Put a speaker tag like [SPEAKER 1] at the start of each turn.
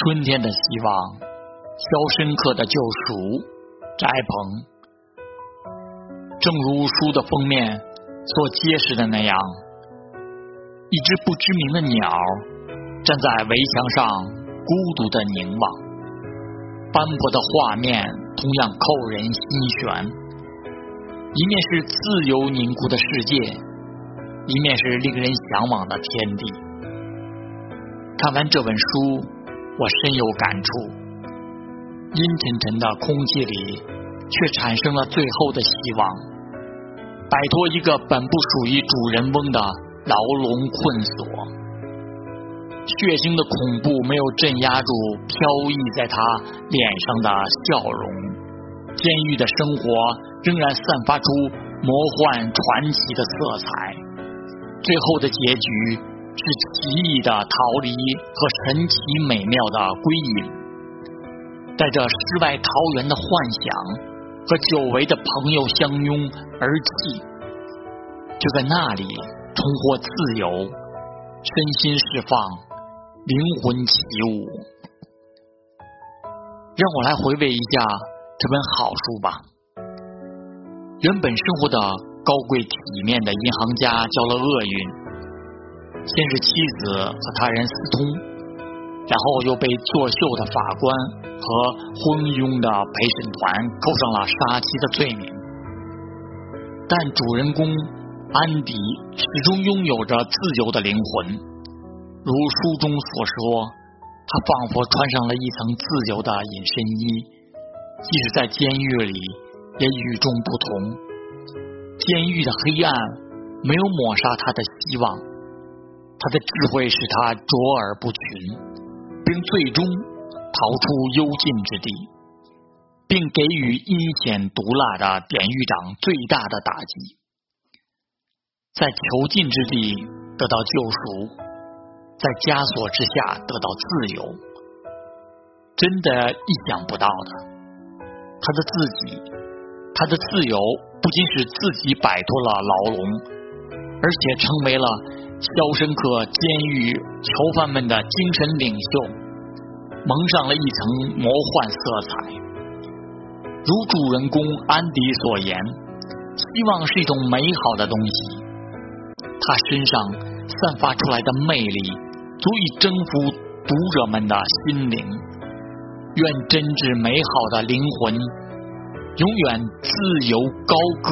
[SPEAKER 1] 春天的希望，肖申克的救赎，翟鹏。正如书的封面所揭示的那样，一只不知名的鸟站在围墙上，孤独的凝望。斑驳的画面同样扣人心弦，一面是自由凝固的世界，一面是令人向往的天地。看完这本书。我深有感触，阴沉沉的空气里，却产生了最后的希望，摆脱一个本不属于主人翁的牢笼困锁。血腥的恐怖没有镇压住飘逸在他脸上的笑容，监狱的生活仍然散发出魔幻传奇的色彩。最后的结局。是奇异的逃离和神奇美妙的归隐，带着世外桃源的幻想和久违的朋友相拥而泣，就在那里重获自由，身心释放，灵魂起舞。让我来回味一下这本好书吧。原本生活的高贵体面的银行家交了厄运。先是妻子和他人私通，然后又被作秀的法官和昏庸的陪审团扣上了杀妻的罪名。但主人公安迪始终拥有着自由的灵魂，如书中所说，他仿佛穿上了一层自由的隐身衣，即使在监狱里也与众不同。监狱的黑暗没有抹杀他的希望。他的智慧使他卓尔不群，并最终逃出幽禁之地，并给予阴险毒辣的典狱长最大的打击，在囚禁之地得到救赎，在枷锁之下得到自由，真的意想不到的。他的自己，他的自由不仅使自己摆脱了牢笼，而且成为了。肖申克监狱囚犯们的精神领袖，蒙上了一层魔幻色彩。如主人公安迪所言，希望是一种美好的东西。他身上散发出来的魅力，足以征服读者们的心灵。愿真挚美好的灵魂，永远自由高歌。